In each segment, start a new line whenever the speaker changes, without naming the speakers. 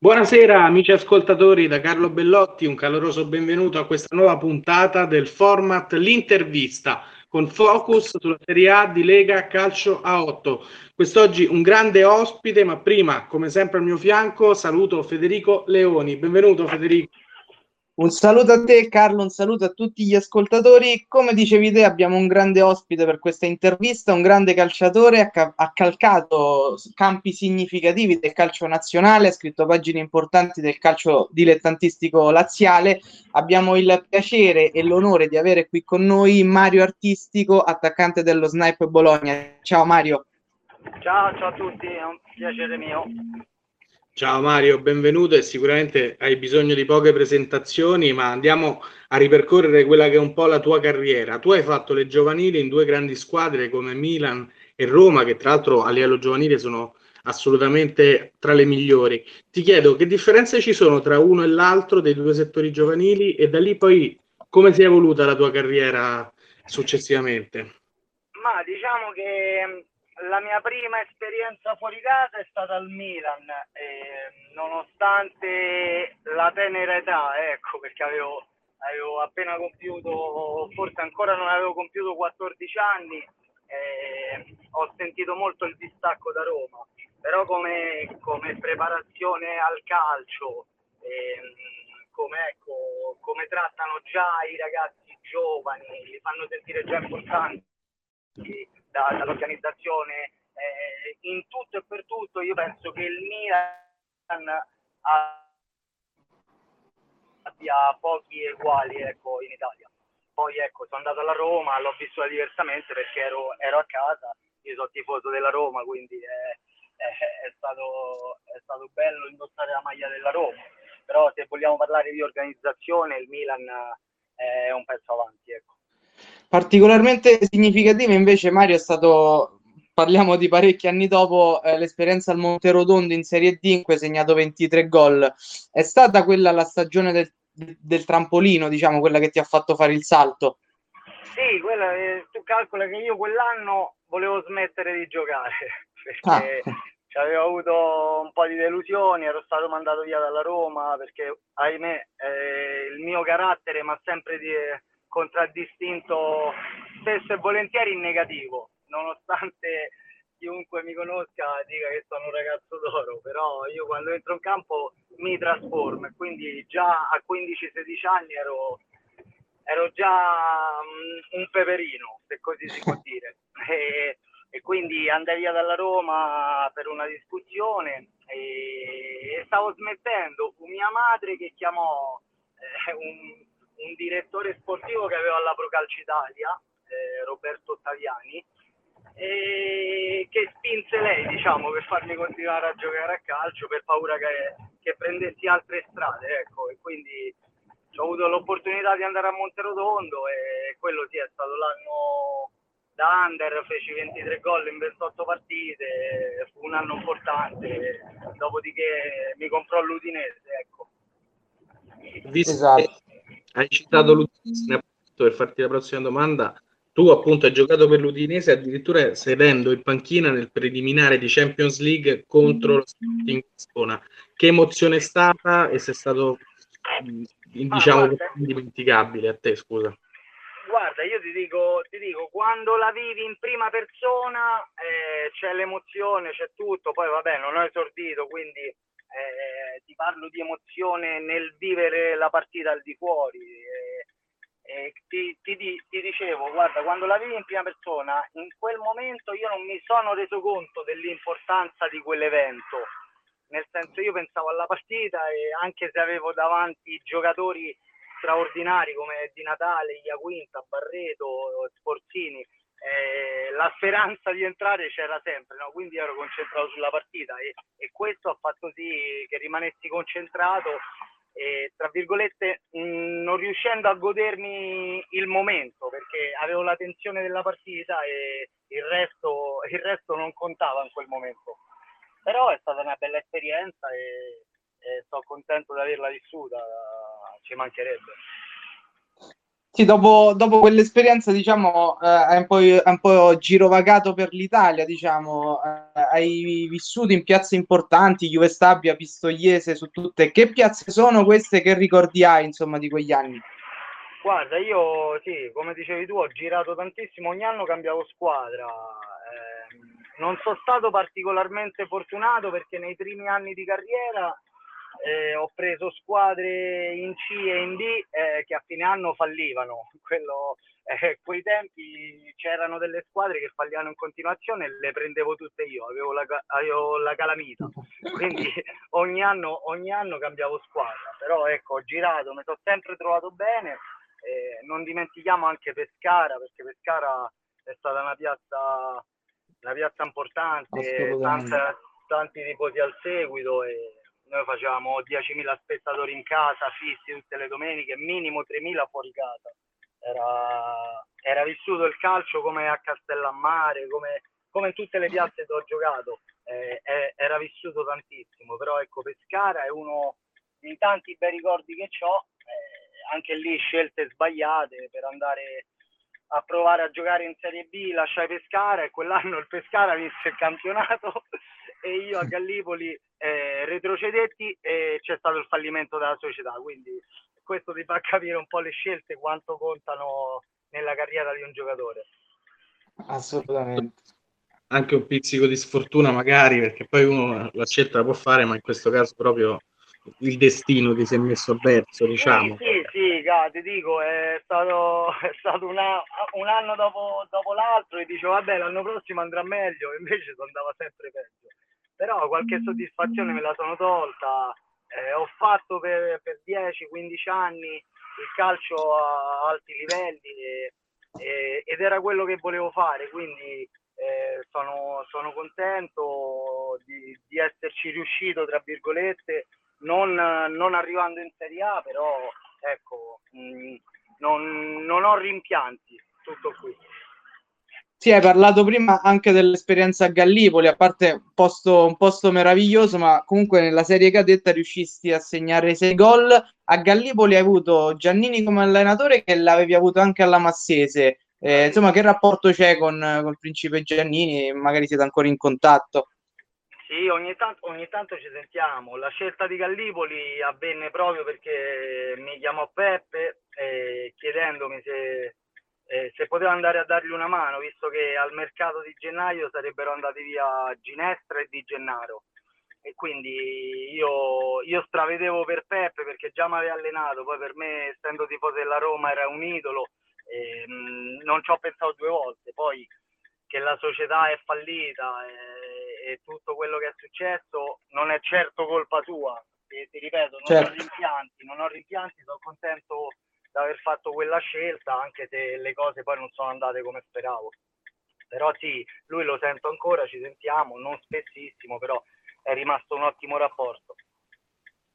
Buonasera amici ascoltatori da Carlo Bellotti, un caloroso benvenuto a questa nuova puntata del format L'intervista con focus sulla Serie A di Lega Calcio a 8. Quest'oggi un grande ospite, ma prima, come sempre al mio fianco, saluto Federico Leoni. Benvenuto Federico.
Un saluto a te Carlo, un saluto a tutti gli ascoltatori. Come dicevi te, abbiamo un grande ospite per questa intervista, un grande calciatore, ha, ha calcato campi significativi del calcio nazionale, ha scritto pagine importanti del calcio dilettantistico laziale. Abbiamo il piacere e l'onore di avere qui con noi Mario Artistico, attaccante dello Snipe Bologna. Ciao Mario.
Ciao, ciao a tutti, è un piacere mio.
Ciao Mario, benvenuto e sicuramente hai bisogno di poche presentazioni, ma andiamo a ripercorrere quella che è un po' la tua carriera. Tu hai fatto le giovanili in due grandi squadre come Milan e Roma, che tra l'altro a livello giovanile sono assolutamente tra le migliori. Ti chiedo che differenze ci sono tra uno e l'altro dei due settori giovanili e da lì poi come si è evoluta la tua carriera successivamente?
Ma diciamo che la mia prima esperienza fuori casa è stata al Milan, eh, nonostante la tenera età, ecco, perché avevo, avevo, appena compiuto, forse ancora non avevo compiuto 14 anni, eh, ho sentito molto il distacco da Roma, però come, come preparazione al calcio, eh, come, ecco, come trattano già i ragazzi giovani, li fanno sentire già importanti da, dall'organizzazione eh, in tutto e per tutto io penso che il Milan abbia pochi uguali ecco, in Italia. Poi ecco sono andato alla Roma l'ho vissuta diversamente perché ero, ero, a casa io sono tifoso della Roma quindi è, è, è, stato, è stato bello indossare la maglia della Roma. Però se vogliamo parlare di organizzazione il Milan è un pezzo avanti ecco
Particolarmente significativa invece Mario è stato, parliamo di parecchi anni dopo, eh, l'esperienza al Monterotondo in Serie D in cui hai segnato 23 gol. È stata quella la stagione del, del trampolino, diciamo, quella che ti ha fatto fare il salto?
Sì, quella, eh, tu calcola che io quell'anno volevo smettere di giocare perché ah. avevo avuto un po' di delusioni, ero stato mandato via dalla Roma perché ahimè eh, il mio carattere mi ha sempre di, contraddistinto spesso e volentieri in negativo, nonostante chiunque mi conosca dica che sono un ragazzo d'oro, però io quando entro in campo mi trasformo e quindi già a 15-16 anni ero, ero già um, un peperino, se così si può dire. E, e, quindi andai via dalla Roma per una discussione e, e stavo smettendo. Fu mia madre che chiamò eh, un un direttore sportivo che aveva alla Procalcio Italia, eh, Roberto Ottaviani, e che spinse lei diciamo, per farmi continuare a giocare a calcio per paura che, che prendessi altre strade. Ecco. E quindi ho avuto l'opportunità di andare a Monterotondo e quello sì è stato l'anno da under, feci 23 gol in 28 partite, fu un anno importante, dopodiché mi comprò l'Udinese. Ecco.
Visto esatto hai citato l'Udinese per farti la prossima domanda. Tu appunto hai giocato per l'Udinese addirittura sedendo in panchina nel preliminare di Champions League contro lo Sporting Lisbona. Che emozione è stata e se è stato diciamo ah, indimenticabile a te, scusa?
Guarda, io ti dico, ti dico, quando la vivi in prima persona eh, c'è l'emozione, c'è tutto, poi vabbè, non ho esordito, quindi eh, ti parlo di emozione nel vivere la partita al di fuori. Eh, eh, ti, ti, ti, dicevo, guarda, quando la vivi in prima persona, in quel momento io non mi sono reso conto dell'importanza di quell'evento. Nel senso, io pensavo alla partita e anche se avevo davanti giocatori straordinari come Di Natale, Iaquinta, Barreto, Sporzini, eh, la speranza di entrare c'era sempre, no? quindi ero concentrato sulla partita e, e, questo ha fatto sì che rimanessi concentrato e tra virgolette mh, non riuscendo a godermi il momento perché avevo la tensione della partita e il resto, il resto non contava in quel momento. Però è stata una bella esperienza e, e sono contento di averla vissuta, ci mancherebbe.
Sì, dopo, dopo quell'esperienza, diciamo, eh, hai un po', un po' girovagato per l'Italia, diciamo, eh, hai vissuto in piazze importanti, Juve Stabia, Pistoiese, su tutte. Che piazze sono queste? Che ricordi hai, insomma, di quegli anni?
Guarda, io sì, come dicevi tu, ho girato tantissimo, ogni anno cambiavo squadra. Eh, non sono stato particolarmente fortunato perché nei primi anni di carriera eh, ho preso squadre in C e in D eh, che a fine anno fallivano. Quello, eh, quei tempi c'erano delle squadre che fallivano in continuazione e le prendevo tutte io, avevo la, avevo la calamita. Quindi ogni anno, ogni anno cambiavo squadra. Però ecco, ho girato, mi sono sempre trovato bene. non dimentichiamo anche Pescara, perché Pescara è stata una piazza, una piazza importante, tante, tanti tifosi al seguito e noi facevamo 10.000 spettatori in casa, fissi tutte le domeniche, minimo 3.000 fuori casa. Era, era vissuto il calcio come a Castellammare, come, come in tutte le piazze dove ho giocato, eh, eh, era vissuto tantissimo, però ecco Pescara è uno dei tanti bei ricordi che ho, eh, anche lì scelte sbagliate per andare a provare a giocare in Serie B, lasciai Pescara e quell'anno il Pescara vinse il campionato e io a Gallipoli eh, retrocedetti e c'è stato il fallimento della società, quindi questo ti fa capire un po' le scelte, quanto contano nella carriera di un giocatore.
Assolutamente.
Anche un pizzico di sfortuna magari, perché poi uno la scelta la può fare, ma in questo caso proprio il destino ti si è messo avverso, diciamo.
Sì, sì, sì ti dico, è stato, è stato una, un anno dopo, dopo l'altro e dicevo, vabbè, l'anno prossimo andrà meglio, invece andava sempre peggio però qualche soddisfazione me la sono tolta. Eh, ho fatto per, per 10-15 anni il calcio a alti livelli e, e, ed era quello che volevo fare, quindi eh, sono, sono, contento di, di, esserci riuscito, tra virgolette, non, non, arrivando in Serie A, però ecco, mh, non, non ho rimpianti, tutto qui.
Sì, hai parlato prima anche dell'esperienza a Gallipoli, a parte un posto, un posto meraviglioso, ma comunque nella serie cadetta riuscisti a segnare sei gol. A Gallipoli hai avuto Giannini come allenatore che l'avevi avuto anche alla Massese. Eh, insomma, che rapporto c'è con, con il principe Giannini? Magari siete ancora in contatto.
Sì, ogni tanto, ogni tanto, ci sentiamo. La scelta di Gallipoli avvenne proprio perché mi chiamò Peppe eh, chiedendomi se eh, se poteva andare a dargli una mano, visto che al mercato di gennaio sarebbero andati via Ginestra e Di Gennaro. E quindi io, io stravedevo per Peppe perché già mi aveva allenato, poi per me, essendo tifoso della Roma, era un idolo, e, mh, non ci ho pensato due volte. Poi che la società è fallita e, e, tutto quello che è successo non è certo colpa sua. E, ti ripeto, non certo. ho rimpianti, non ho rimpianti, sono contento aver fatto quella scelta, anche se le cose poi non sono andate come speravo. Però sì, lui lo sento ancora, ci sentiamo, non spessissimo, però è rimasto un ottimo rapporto.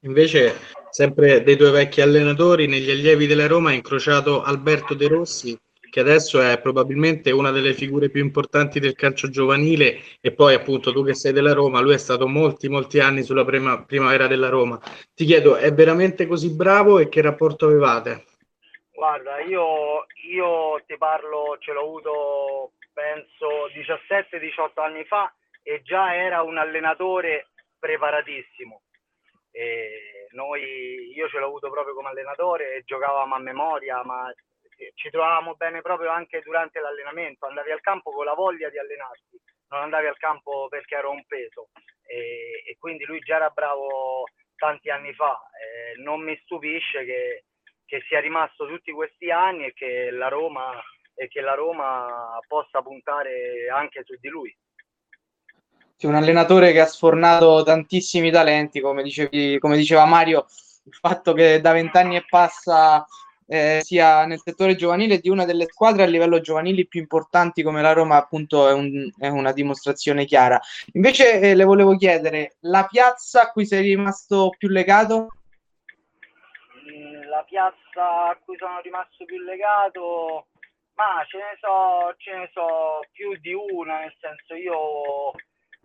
Invece, sempre dei tuoi vecchi allenatori, negli allievi della Roma ha incrociato Alberto De Rossi, che adesso è probabilmente una delle figure più importanti del calcio giovanile e poi appunto tu che sei della Roma, lui è stato molti molti anni sulla prima, primavera della Roma. Ti chiedo, è veramente così bravo e che rapporto avevate?
Guarda, io, io ti parlo, ce l'ho avuto penso 17-18 anni fa e già era un allenatore preparatissimo. Noi, io ce l'ho avuto proprio come allenatore e giocavamo a memoria, ma ci trovavamo bene proprio anche durante l'allenamento. Andavi al campo con la voglia di allenarti, non andavi al campo perché ero un peso. E, e quindi lui già era bravo tanti anni fa. E non mi stupisce che che sia rimasto tutti questi anni e che la Roma, che la Roma possa puntare anche su di lui.
Sì, un allenatore che ha sfornato tantissimi talenti, come, dicevi, come diceva Mario, il fatto che da vent'anni e passa eh, sia nel settore giovanile di una delle squadre a livello giovanili più importanti come la Roma, appunto, è, un, è una dimostrazione chiara. Invece eh, le volevo chiedere, la piazza a cui sei rimasto più legato?
La piazza a cui sono rimasto più legato, ma ce ne so, ce ne so più di una, nel senso io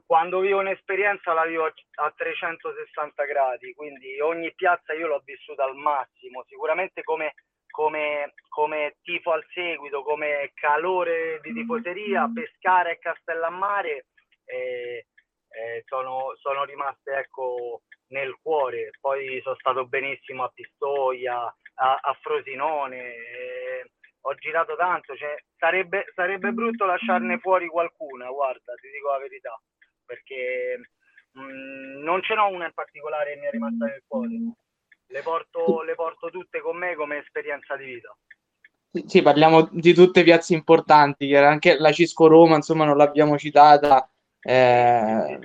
quando vivo un'esperienza la vivo a 360 gradi, quindi ogni piazza io l'ho vissuta al massimo, sicuramente come, come, come tifo al seguito, come calore di tifoseria, Pescara e Castellammare eh, eh, sono, sono rimaste ecco, nel cuore. Poi sono stato benissimo a Pistoia, a, a Frosinone, eh, ho girato tanto, cioè, sarebbe, sarebbe brutto lasciarne fuori qualcuna, guarda, ti dico la verità, perché mh, mm, non ce n'ho una in particolare che mi è rimasta nel cuore. Le porto, le porto tutte con me come esperienza di vita.
Sì, parliamo di tutte piazze importanti, anche la Cisco Roma, insomma, non l'abbiamo citata, eh,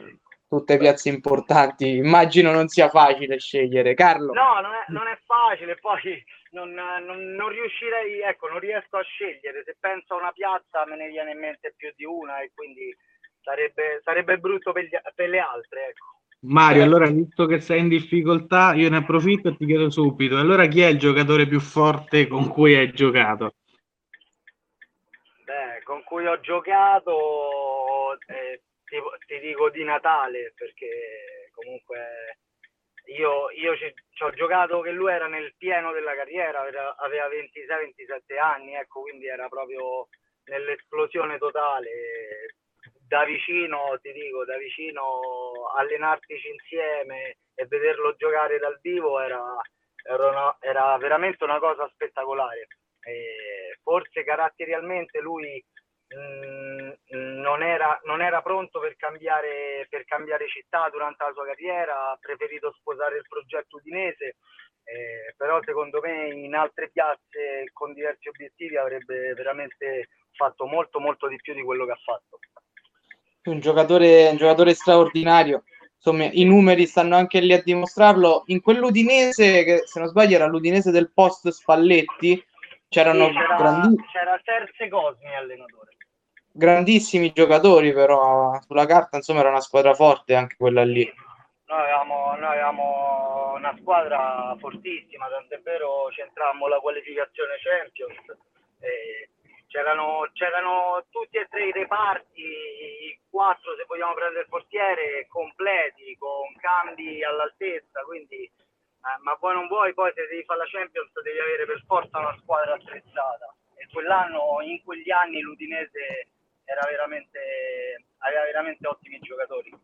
tutte piazze importanti. Immagino non sia facile scegliere. Carlo?
No, non è, non è facile, poi non, non, non, riuscirei, ecco, non riesco a scegliere. Se penso a una piazza me ne viene in mente più di una e quindi sarebbe, sarebbe brutto per, gli, per le altre, ecco.
Mario, allora visto che sei in difficoltà, io ne approfitto e ti chiedo subito. Allora, chi è il giocatore più forte con cui hai giocato?
Beh, con cui ho giocato eh, ti, ti, dico di Natale perché comunque io, io ci, ci, ho giocato che lui era nel pieno della carriera, aveva 26-27 anni, ecco, quindi era proprio nell'esplosione totale. Da vicino, ti dico, da vicino allenartici insieme e vederlo giocare dal vivo era, era, una, era veramente una cosa spettacolare. E forse caratterialmente lui non, era, non, era, pronto per cambiare, per cambiare, città durante la sua carriera, ha preferito sposare il progetto udinese, eh, però secondo me in altre piazze con diversi obiettivi avrebbe veramente fatto molto molto di più di quello che ha fatto.
Un giocatore, un giocatore straordinario, insomma i numeri stanno anche lì a dimostrarlo. In quell'Udinese, che se non sbaglio era l'Udinese del post Spalletti, c'erano
sì, c'era, grandi... c'era Terze Cosmi allenatore
grandissimi giocatori, però sulla carta insomma era una squadra forte anche quella lì.
Noi avevamo, noi avevamo una squadra fortissima, tant'è vero c'entrammo la qualificazione Champions. C'erano, c'erano, tutti e tre i reparti, i quattro se vogliamo prendere il portiere, completi, con cambi all'altezza, quindi eh, ma poi non vuoi, poi se devi fare la Champions devi avere per forza una squadra attrezzata. E quell'anno, in quegli anni l'Udinese veramente, aveva veramente ottimi giocatori.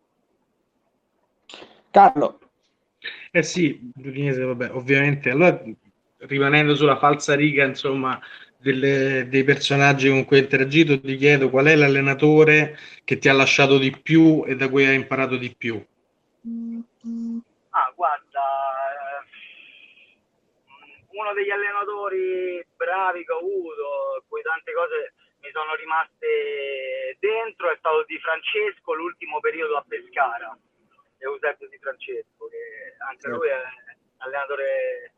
Carlo.
Eh sì, l'Udinese, vabbè, ovviamente. Allora, rimanendo sulla falsa riga, insomma, delle, dei personaggi con cui hai interagito, ti chiedo qual è l'allenatore che ti ha lasciato di più e da cui hai imparato di più?
Ah, guarda, eh, uno degli allenatori bravi che ho avuto, cui tante cose mi sono rimaste dentro è stato Di Francesco l'ultimo periodo a Pescara, Eusebio Di Francesco, che anche lui è allenatore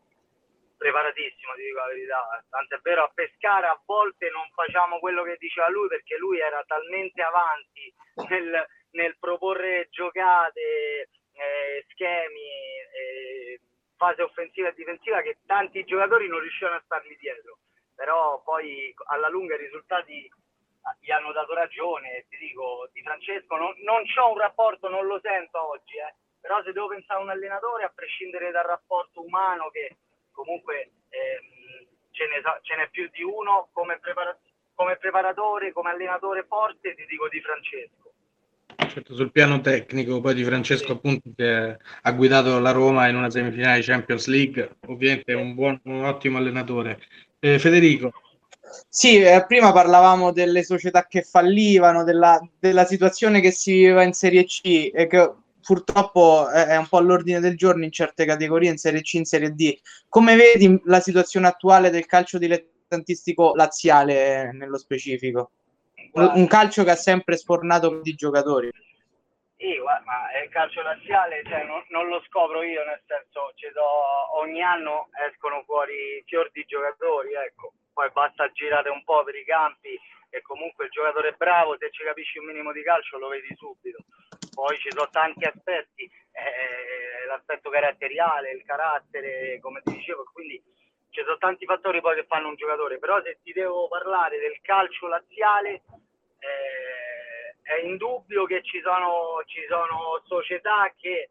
preparatissimo, ti dico la verità. Tanto è vero, a Pescara a volte non facciamo quello che diceva lui perché lui era talmente avanti nel, nel proporre giocate, eh, schemi, eh, fase offensiva e difensiva che tanti giocatori non riuscivano a stargli dietro però poi alla lunga i risultati gli hanno dato ragione, ti dico, di Francesco non, non ho un rapporto, non lo sento oggi, eh. però se devo pensare a un allenatore, a prescindere dal rapporto umano che comunque ehm, ce, ne, ce, n'è più di uno, come, prepara- come preparatore, come allenatore forte, ti dico di Francesco.
Certo, sul piano tecnico, poi di Francesco appunto che ha guidato la Roma in una semifinale di Champions League, ovviamente è un, buon, un ottimo allenatore. Eh, Federico.
Sì, eh, prima parlavamo delle società che fallivano, della, della, situazione che si viveva in Serie C e che purtroppo è un po' all'ordine del giorno in certe categorie, in Serie C, in Serie D. Come vedi la situazione attuale del calcio dilettantistico laziale nello specifico? Un calcio che ha sempre sfornato di giocatori.
Sì, ma il calcio laziale cioè, non, non, lo scopro io, nel senso do, ogni anno escono fuori fior di giocatori, ecco. poi basta girare un po' per i campi e comunque il giocatore bravo, se ci capisci un minimo di calcio lo vedi subito. Poi ci sono tanti aspetti, eh, l'aspetto caratteriale, il carattere, come ti dicevo, quindi ci sono tanti fattori poi che fanno un giocatore, però se ti devo parlare del calcio laziale... Eh, è indubbio che ci sono, ci sono società che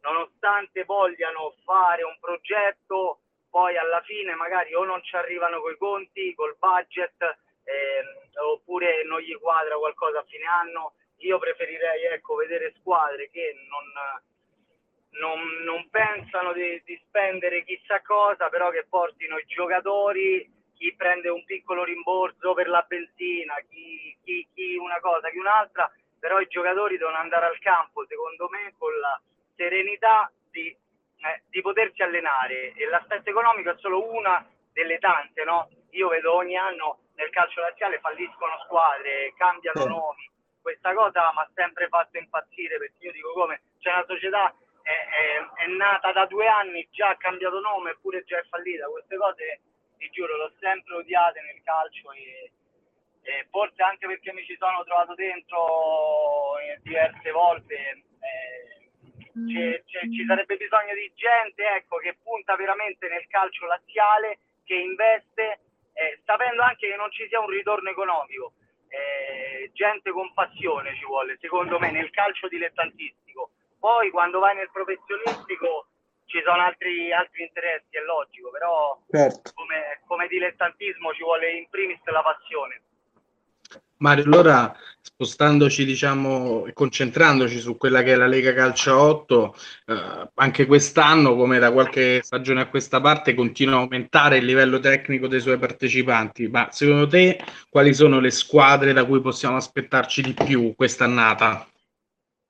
nonostante vogliano fare un progetto poi alla fine magari o non ci arrivano coi conti, col budget, eh, oppure non gli quadra qualcosa a fine anno. Io preferirei ecco, vedere squadre che non, non, non pensano di, di, spendere chissà cosa, però che portino i giocatori, chi prende un piccolo rimborso per la benzina, chi, chi, chi una cosa, chi un'altra, però i giocatori devono andare al campo, secondo me, con la serenità di eh, di potersi allenare. E l'aspetto economico è solo una delle tante, no? Io vedo ogni anno nel calcio laziale falliscono squadre, cambiano nomi, questa cosa mi ha sempre fatto impazzire perché io dico come c'è una società è, è, è, nata da due anni, già ha cambiato nome eppure già è fallita, queste cose ti giuro l'ho sempre odiate nel calcio e, e forse anche perché mi ci sono trovato dentro diverse volte. Eh, c'è, c'è, ci sarebbe bisogno di gente ecco, che punta veramente nel calcio laziale, che investe, eh, sapendo anche che non ci sia un ritorno economico. Eh, gente con passione ci vuole, secondo me, nel calcio dilettantistico. Poi quando vai nel professionistico ci sono altri, altri interessi, è logico, però certo. come, come dilettantismo ci vuole in primis la passione.
Mario, allora spostandoci diciamo e concentrandoci su quella che è la Lega Calcio 8, eh, anche quest'anno, come da qualche stagione a questa parte, continua a aumentare il livello tecnico dei suoi partecipanti. Ma secondo te quali sono le squadre da cui possiamo aspettarci di più quest'annata?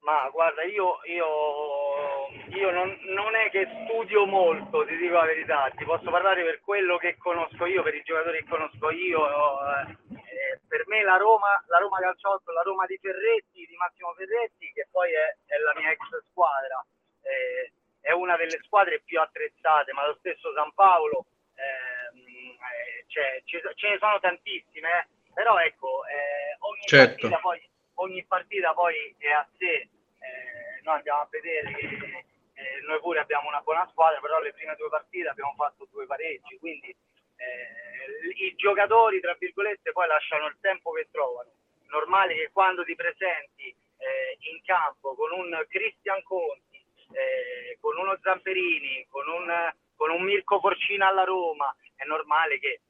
Ma guarda, io, io, io non, non, è che studio molto, ti dico la verità, ti posso parlare per quello che conosco io, per i giocatori che conosco io. Eh, per me la Roma, la Roma Calciotto, la Roma di Ferretti, di Massimo Ferretti, che poi è, è la mia ex squadra, eh, è una delle squadre più attrezzate, ma lo stesso San Paolo, ehm, eh, cioè, ce, ce, ne sono tantissime, eh. però ecco, eh, ogni, certo. partita poi, ogni, partita poi, è a sé, eh, noi andiamo a vedere che eh, noi pure abbiamo una buona squadra, però le prime due partite abbiamo fatto due pareggi, quindi eh, i giocatori, tra virgolette, poi lasciano il tempo che trovano. Normale che quando ti presenti in campo con un Cristian Conti, eh, con uno Zamperini, con un, con un Mirko Porcina alla Roma, è normale che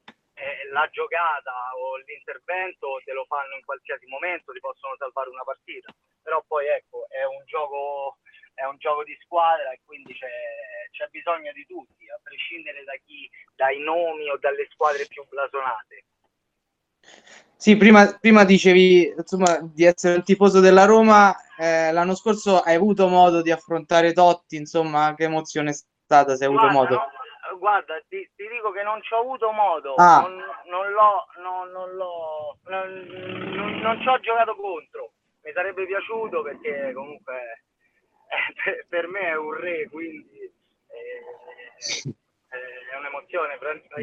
la giocata o l'intervento te lo fanno in qualsiasi momento, ti possono salvare una partita. Però poi ecco, è un gioco è un gioco di squadra e quindi c'è, c'è bisogno di tutti, a prescindere da chi, dai nomi o dalle squadre più blasonate.
Sì, prima, prima dicevi insomma, di essere un tifoso della Roma, eh, l'anno scorso hai avuto modo di affrontare Totti, insomma, che emozione è stata se hai avuto modo?
No, guarda, ti, ti, dico che non ci ho avuto modo, ah. non, non, l'ho, non, non, l'ho, non, non ci ho giocato contro, mi sarebbe piaciuto perché comunque per, per me è un re, quindi eh, eh, è un'emozione.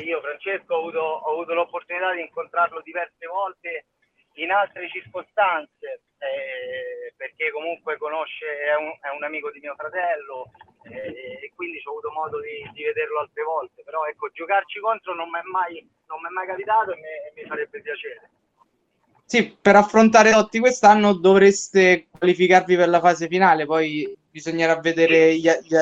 Io, Francesco, ho avuto, ho avuto, l'opportunità di incontrarlo diverse volte in altre circostanze, eh, perché comunque conosce, è un, è un, amico di mio fratello eh, e quindi ho avuto modo di, di, vederlo altre volte. Però ecco, giocarci contro non mi è mai, mai capitato e mi, mi farebbe piacere.
Sì, per affrontare Totti quest'anno dovreste qualificarvi per la fase finale, poi bisognerà vedere gli, gli,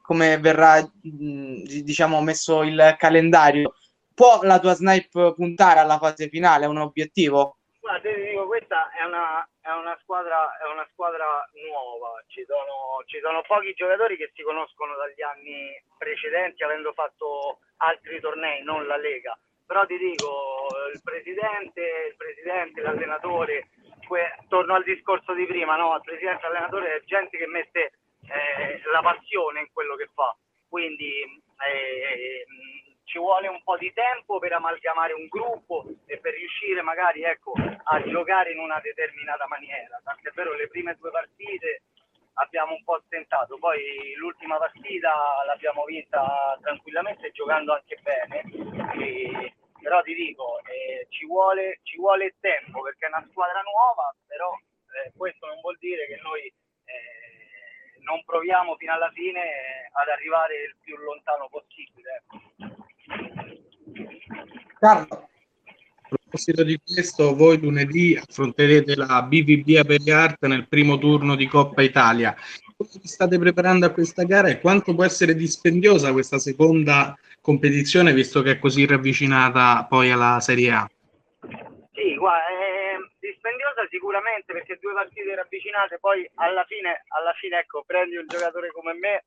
come verrà diciamo, messo il calendario. Può la tua snipe puntare alla fase finale? È un obiettivo?
Guarda, ti dico, questa è una, è una, squadra, è una squadra nuova. Ci sono, ci sono pochi giocatori che si conoscono dagli anni precedenti, avendo fatto altri tornei, non la Lega però ti dico, il presidente, il presidente, l'allenatore, que- torno al discorso di prima, no? il presidente, l'allenatore è gente che mette eh, la passione in quello che fa, quindi eh, ci vuole un po' di tempo per amalgamare un gruppo e per riuscire magari ecco, a giocare in una determinata maniera, tant'è vero le prime due partite abbiamo un po' stentato, poi l'ultima partita l'abbiamo vinta tranquillamente giocando anche bene, e, però ti dico, eh, ci, vuole, ci, vuole, tempo perché è una squadra nuova, però eh, questo non vuol dire che noi eh, non proviamo fino alla fine ad arrivare il più lontano possibile.
Carlo proposito di questo, voi lunedì affronterete la BVB Aperiart nel primo turno di Coppa Italia. vi state preparando a questa gara e quanto può essere dispendiosa questa seconda competizione, visto che è così ravvicinata poi alla Serie A?
Sì, guarda, è dispendiosa sicuramente perché due partite ravvicinate, poi alla fine, alla fine ecco, prendi un giocatore come me,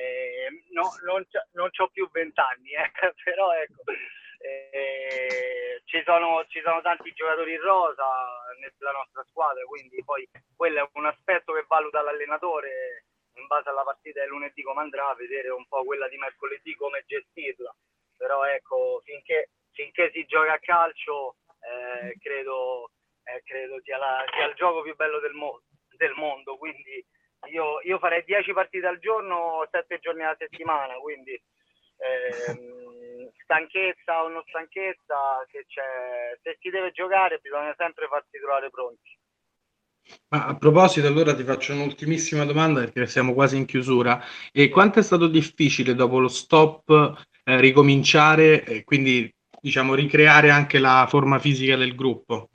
eh, no, non, non ho più vent'anni, eh, però ecco, eh, ci, sono, ci, sono, tanti giocatori in rosa nella nostra squadra, quindi poi quello è un aspetto che valuta l'allenatore in base alla partita di lunedì come andrà, a vedere un po' quella di mercoledì come gestirla. Però ecco, finché, finché si gioca a calcio, eh, credo, eh, credo sia, la, sia, il gioco più bello del, mo- del mondo. Quindi io, io, farei 10 partite al giorno, 7 giorni alla settimana, quindi ehm, stanchezza o non stanchezza, se, se si deve giocare bisogna sempre farsi trovare pronti.
Ma a proposito, allora ti faccio un'ultimissima domanda perché siamo quasi in chiusura. E quanto è stato difficile dopo lo stop eh, ricominciare e quindi diciamo ricreare anche la forma fisica del gruppo?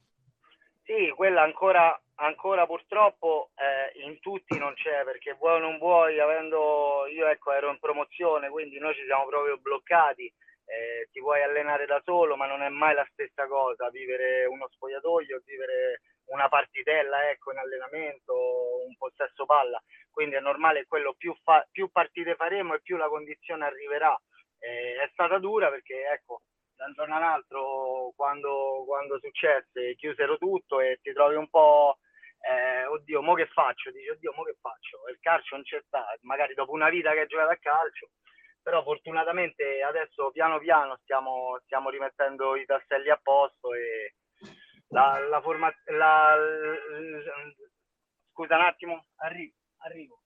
Sì, quella ancora, ancora purtroppo eh, in tutti non c'è perché vuoi o non vuoi, avendo io ecco ero in promozione, quindi noi ci siamo proprio bloccati eh, ti puoi allenare da solo, ma non è mai la stessa cosa vivere uno spogliatoio, vivere una partitella ecco, in allenamento, un possesso palla. Quindi è normale quello più, fa- più partite faremo e più la condizione arriverà. Eh, è stata dura perché ecco, da un giorno all'altro quando, quando successe chiusero tutto e ti trovi un po' eh, oddio, mo che faccio? Dici, oddio, mo che faccio? Il calcio non c'è stato, magari dopo una vita che hai giocato a calcio, però fortunatamente adesso piano piano stiamo, stiamo rimettendo i tasselli a posto e la, la forma la, scusa un attimo arrivo, arrivo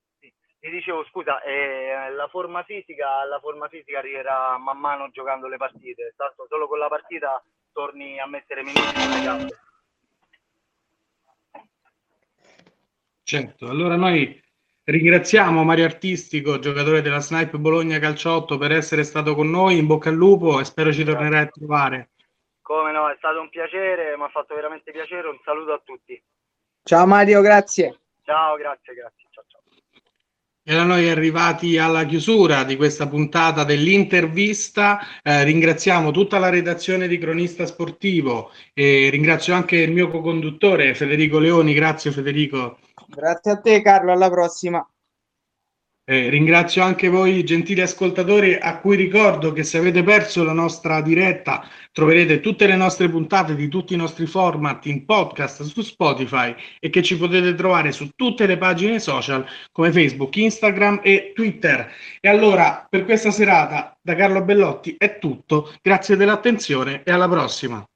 ti dicevo scusa eh, la forma fisica la forma fisica arriverà man mano giocando le partite tanto solo con la partita torni a mettere minuti nelle gambe
certo allora noi Ringraziamo Mario Artistico, giocatore della Snipe Bologna Calciotto, per essere stato con noi. In bocca al lupo e spero ci tornerai a trovare.
Come no, è stato un piacere, mi ha fatto veramente piacere. Un saluto a tutti.
Ciao Mario, grazie.
Ciao, grazie, grazie. Ciao, ciao.
E da noi arrivati alla chiusura di questa puntata dell'intervista. Eh, ringraziamo tutta la redazione di Cronista Sportivo e ringrazio anche il mio co-conduttore Federico Leoni. Grazie Federico.
Grazie a te Carlo, alla prossima.
Eh, ringrazio anche voi gentili ascoltatori a cui ricordo che se avete perso la nostra diretta troverete tutte le nostre puntate di tutti i nostri format in podcast su Spotify e che ci potete trovare su tutte le pagine social come Facebook, Instagram e Twitter. E allora per questa serata da Carlo Bellotti è tutto, grazie dell'attenzione e alla prossima.